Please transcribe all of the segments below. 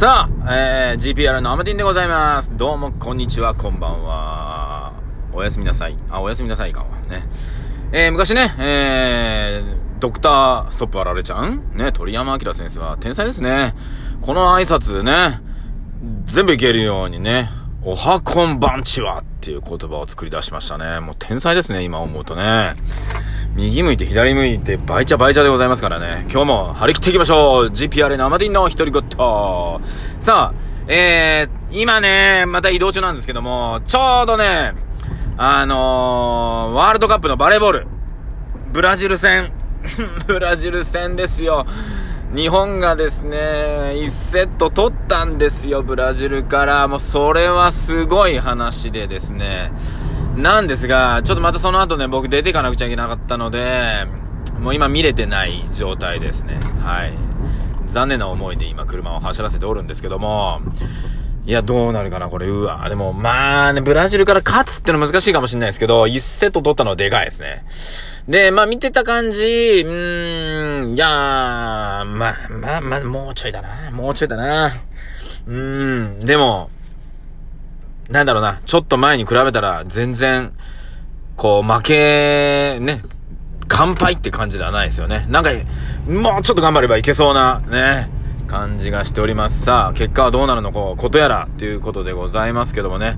さあ、えー、GPR のアマティンでございます。どうも、こんにちは、こんばんは。おやすみなさい。あ、おやすみなさいかもね。えー、昔ね、えー、ドクターストップあられちゃん？ね、鳥山明先生は天才ですね。この挨拶ね、全部いけるようにね、おはこんばんちはっていう言葉を作り出しましたね。もう天才ですね、今思うとね。右向いて左向いて、バイチャバイチャでございますからね。今日も張り切っていきましょう !GPR のアマディンの一人ごとさあ、えー、今ね、また移動中なんですけども、ちょうどね、あのー、ワールドカップのバレーボール、ブラジル戦、ブラジル戦ですよ。日本がですね、1セット取ったんですよ、ブラジルから。もうそれはすごい話でですね。なんですが、ちょっとまたその後ね、僕出ていかなくちゃいけなかったので、もう今見れてない状態ですね。はい。残念な思いで今車を走らせておるんですけども、いや、どうなるかな、これ。うわ。でも、まあね、ブラジルから勝つっての難しいかもしれないですけど、1セット取ったのはでかいですね。で、まあ見てた感じ、うーん、いやー、まあ、まあ、まあ、もうちょいだな。もうちょいだな。うーん、でも、なんだろうな、ちょっと前に比べたら全然、こう、負け、ね、乾杯って感じではないですよね。なんか、もうちょっと頑張ればいけそうな、ね、感じがしております。さあ、結果はどうなるのか、ことやら、っていうことでございますけどもね。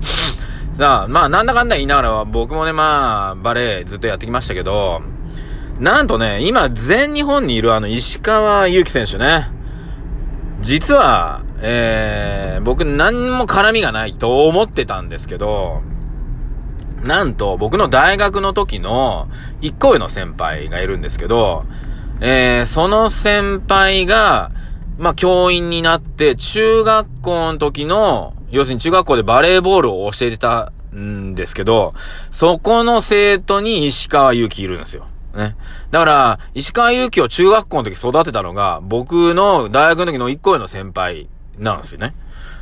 さあ、まあ、なんだかんだ言いながらは、僕もね、まあ、バレーずっとやってきましたけど、なんとね、今、全日本にいるあの、石川祐希選手ね。実は、えー、僕何も絡みがないと思ってたんですけど、なんと僕の大学の時の一個上の先輩がいるんですけど、えー、その先輩が、まあ、教員になって中学校の時の、要するに中学校でバレーボールを教えてたんですけど、そこの生徒に石川祐希いるんですよ。ね。だから、石川祐希を中学校の時育てたのが、僕の大学の時の一個上の先輩なんですよね。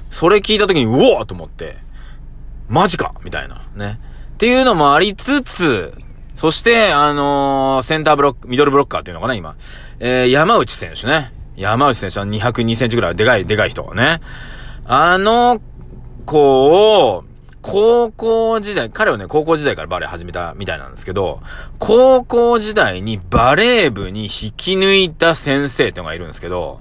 それ聞いた時に、うおーと思って、マジかみたいな。ね。っていうのもありつつ、そして、あのー、センターブロック、ミドルブロッカーっていうのかな、今。えー、山内選手ね。山内選手は202センチぐらいでかい、でかい人ね。あの子を、高校時代、彼はね、高校時代からバレー始めたみたいなんですけど、高校時代にバレー部に引き抜いた先生っていうのがいるんですけど、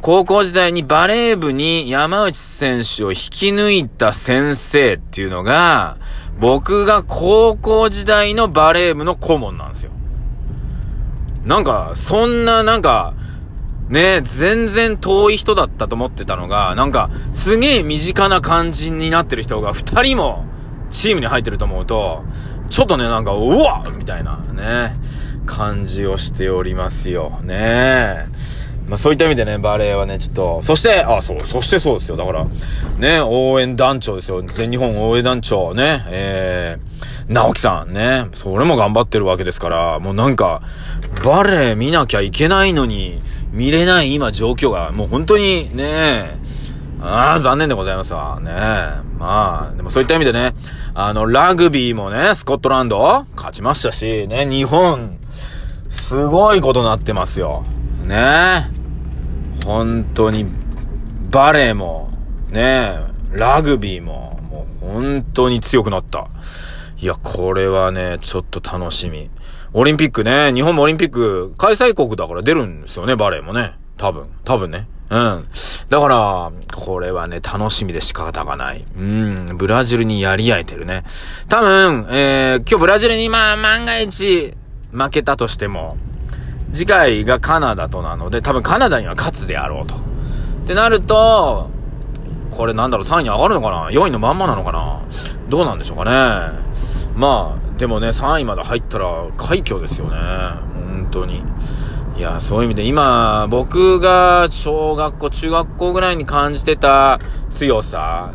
高校時代にバレー部に山内選手を引き抜いた先生っていうのが、僕が高校時代のバレー部の顧問なんですよ。なんか、そんな、なんか、ね全然遠い人だったと思ってたのが、なんか、すげえ身近な感じになってる人が二人もチームに入ってると思うと、ちょっとね、なんか、うわみたいなね、感じをしておりますよ。ねえまあそういった意味でね、バレーはね、ちょっと、そして、あ、そう、そしてそうですよ。だから、ね、応援団長ですよ。全日本応援団長、ね、えー、直樹さんね、それも頑張ってるわけですから、もうなんか、バレー見なきゃいけないのに、見れない今状況が、もう本当にね、ああ、残念でございますわ。ねまあ、でもそういった意味でね、あの、ラグビーもね、スコットランド勝ちましたし、ね、日本、すごいことなってますよ。ね本当に、バレーも、ねラグビーも、もう本当に強くなった。いや、これはね、ちょっと楽しみ。オリンピックね、日本もオリンピック開催国だから出るんですよね、バレーもね。多分、多分ね。うん。だから、これはね、楽しみで仕方がない。うん、ブラジルにやり合えてるね。多分、えー、今日ブラジルにまあ、万が一、負けたとしても、次回がカナダとなので、多分カナダには勝つであろうと。ってなると、これなんだろう、3位に上がるのかな ?4 位のまんまなのかな？どうなんでしょうかね？まあ、でもね、3位まで入ったら快挙ですよね。本当に。いや、そういう意味で今、僕が小学校、中学校ぐらいに感じてた強さ、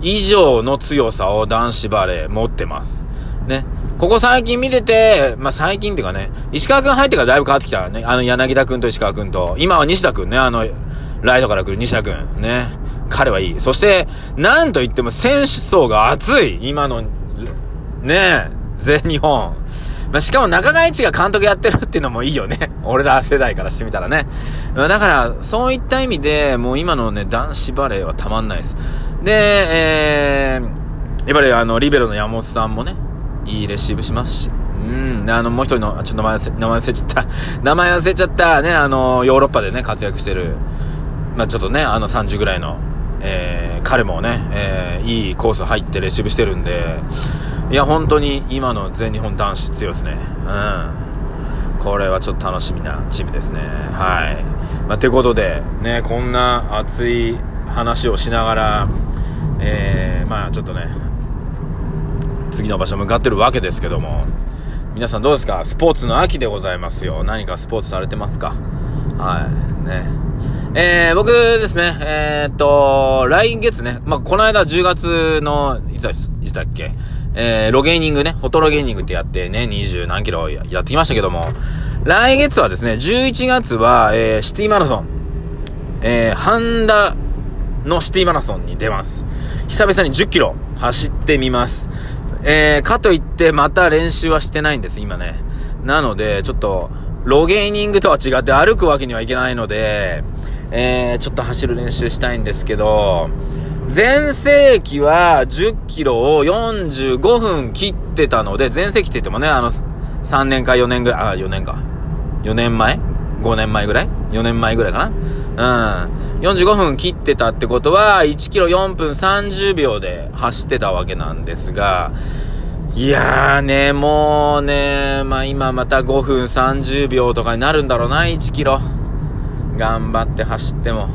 以上の強さを男子バレー持ってます。ね。ここ最近見てて、まあ、最近っていうかね、石川くん入ってからだいぶ変わってきたね。あの、柳田くんと石川くんと、今は西田くんね、あの、ライトから来る西田くん。ね。彼はいい。そして、なんと言っても選手層が厚い。今の、ね全日本。まあ、しかも中川一が監督やってるっていうのもいいよね。俺ら世代からしてみたらね。だから、そういった意味で、もう今のね、男子バレーはたまんないです。で、えー、やっぱりあの、リベロの山本さんもね、いいレシーブしますし。うん。あの、もう一人の、ちょっと名前忘れ、名前忘れちゃった。名前忘れちゃった。ね、あの、ヨーロッパでね、活躍してる。まあちょっとね、あの30ぐらいの、えー、彼もね、えー、いいコース入ってレシーブしてるんで、いや、本当に今の全日本男子強いですね。うん。これはちょっと楽しみなチームですね。はい。まあ、てことで、ね、こんな熱い話をしながら、えー、まあちょっとね、次の場所向かってるわけですけども、皆さんどうですか？スポーツの秋でございますよ。何かスポーツされてますか？はい。ね。えー、僕ですね、えー、っと、来月ね、まあ、この間10月の、いつだ、いつだっけ？えー、ロゲーニングね、フォトロゲーニングってやってね、20何キロやってきましたけども、来月はですね、11月は、えー、シティマラソン、えー、ハンダのシティマラソンに出ます。久々に10キロ走ってみます。えー、かといってまた練習はしてないんです、今ね。なので、ちょっと、ロゲーニングとは違って歩くわけにはいけないので、えー、ちょっと走る練習したいんですけど、前世紀は10キロを45分切ってたので、前世紀って言ってもね、あの、3年か4年ぐらい、あ、4年か。4年前 ?5 年前ぐらい ?4 年前ぐらいかな？うん。45分切ってたってことは、1キロ4分30秒で走ってたわけなんですが、いやーね、もうね、まあ今また5分30秒とかになるんだろうな、1キロ。頑張って走っても。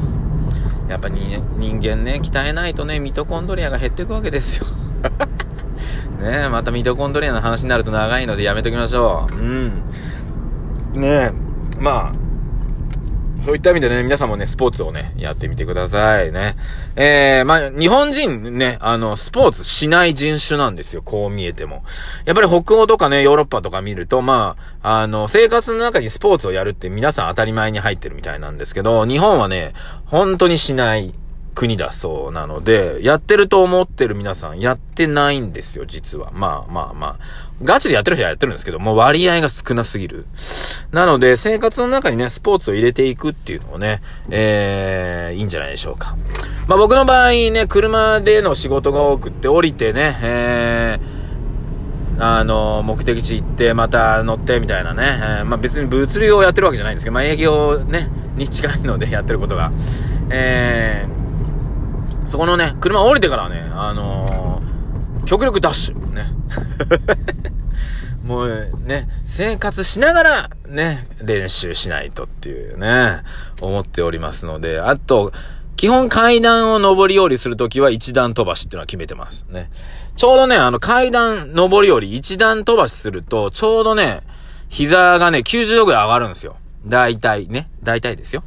やっぱに、人間ね、鍛えないとね、ミトコンドリアが減っていくわけですよ。ねまたミトコンドリアの話になると長いのでやめときましょう。うん。ねまあ、そういった意味でね、皆さんもね、スポーツをね、やってみてくださいね。えー、まあ、日本人ね、あの、スポーツしない人種なんですよ、こう見えても。やっぱり北欧とかね、ヨーロッパとか見ると、まあ、あの、生活の中にスポーツをやるって皆さん当たり前に入ってるみたいなんですけど、日本はね、本当にしない国だそうなので、やってると思ってる皆さん、やってないんですよ、実は。まあまあまあ。ガチでやってる人はやってるんですけど、もう割合が少なすぎる。なので、生活の中にね、スポーツを入れていくっていうのもね、えー、いいんじゃないでしょうか。まあ僕の場合ね、車での仕事が多くって降りてね、えー、あの、目的地行って、また乗って、みたいなね。えー、まあ別に物流をやってるわけじゃないんですけど、まあ営業ね、に近いのでやってることが。えー、そこのね、車降りてからね、あのー、極力ダッシュ。ね。もうね、生活しながらね、練習しないとっていうね、思っておりますので、あと、基本階段を上り下りするときは一段飛ばしっていうのは決めてますね。ちょうどね、あの階段上り下り一段飛ばしすると、ちょうどね、膝がね、90度ぐらい上がるんですよ。大体ね。大体ですよ。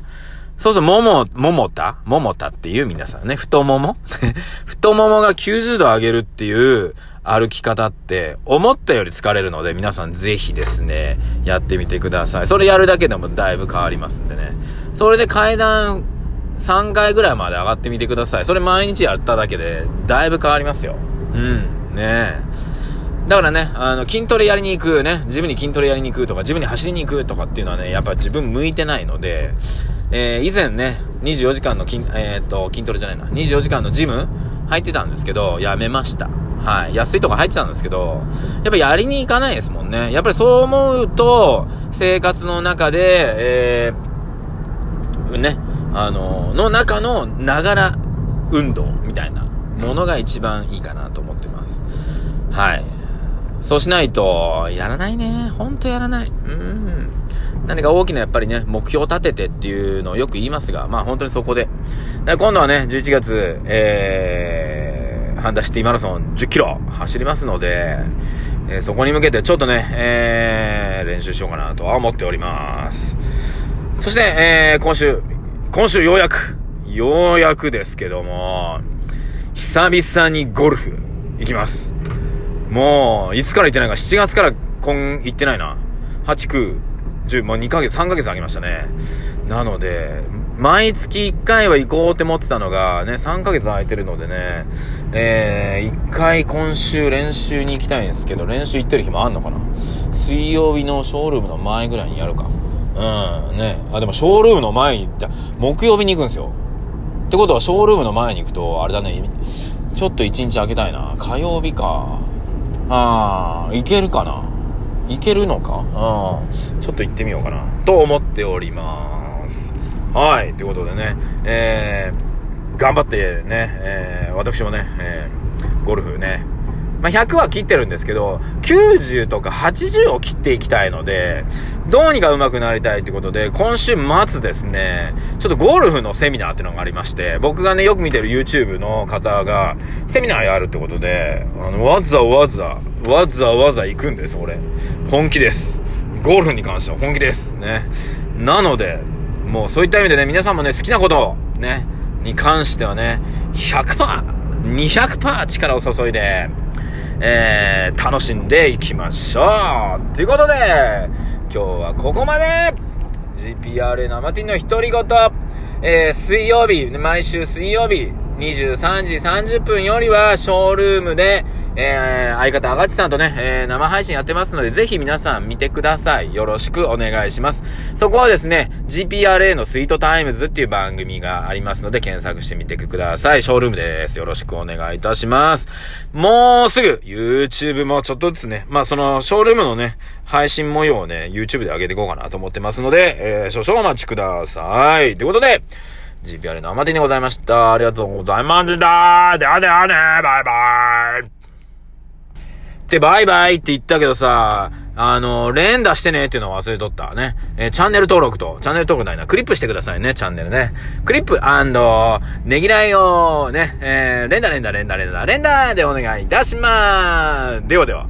そうそう、もも、ももた？ももたっていう皆さんね、太もも？太ももが90度上げるっていう歩き方って、思ったより疲れるので、皆さんぜひですね、やってみてください。それやるだけでもだいぶ変わりますんでね。それで階段3回ぐらいまで上がってみてください。それ毎日やっただけで、だいぶ変わりますよ。うん。ねえ。だからね、あの、筋トレやりに行く、ね、ジムに筋トレやりに行くとか、ジムに走りに行くとかっていうのはね、やっぱ自分向いてないので、えー、以前ね、24時間の筋、えー、っと、筋トレじゃないな、24時間のジム入ってたんですけど、やめました。はい。安いとこ入ってたんですけど、やっぱやりに行かないですもんね。やっぱりそう思うと、生活の中で、えー、ね、あの、の中のながら運動みたいなものが一番いいかなと思ってます。はい。そうしないと、やらないね。ほんとやらない。うん。何か大きなやっぱりね、目標を立ててっていうのをよく言いますが、まあ本当にそこで。で今度はね、11月、えー、ハンダシティマラソン10キロ走りますので、えー、そこに向けてちょっとね、えー、練習しようかなとは思っております。そして、えー、今週、今週ようやく、ようやくですけども、久々にゴルフ行きます。もう、いつから行ってないか、7月から今行ってないな。8、9、10、もう2ヶ月、3ヶ月あげましたね。なので、毎月1回は行こうって思ってたのが、ね、3ヶ月空いてるのでね、えー、1回今週練習に行きたいんですけど、練習行ってる日もあんのかな？水曜日のショールームの前ぐらいにやるか。うん、ね。あ、でもショールームの前に行った、木曜日に行くんですよ。ってことは、ショールームの前に行くと、あれだね、ちょっと一日空けたいな。火曜日か。ああ、行けるかな。行けるのか？うん。ちょっと行ってみようかな。と思っております。はい。ということでね、えー、頑張ってね、えー、私もね、えー、ゴルフね、まあ、100は切ってるんですけど、90とか80を切っていきたいので、どうにか上手くなりたいってことで、今週末ですね、ちょっとゴルフのセミナーってのがありまして、僕がね、よく見てる YouTube の方が、セミナーやるってことで、あの、わざわざ、わざわざ行くんです、俺。本気です。ゴルフに関しては本気です。ね。なので、もうそういった意味でね、皆さんもね、好きなこと、ね、に関してはね、100%、200%力を注いで、えー、楽しんでいきましょうということで、今日はここまで !GPR 生ティンの独り言、えー、水曜日、毎週水曜日、23時30分よりは、ショールームで、えー、相方、あがちさんとね、えー、生配信やってますので、ぜひ皆さん見てください。よろしくお願いします。そこはですね、GPRA のスイートタイムズっていう番組がありますので、検索してみてください。ショールームです。よろしくお願いいたします。もうすぐ、YouTube もちょっとずつね、まあその、ショールームのね、配信模様をね、YouTube で上げていこうかなと思ってますので、えー、少々お待ちください。ということで、GPR のアマティでございました。ありがとうございました。ではではね、バイバイ。ってバイバイって言ったけどさ、あの、連打してねっていうのを忘れとったね。えー、チャンネル登録と、チャンネル登録ないな、クリップしてくださいね、チャンネルね。クリップねぎらいをね、えー、連打連打連打連打連打でお願いいたしまーす。ではでは。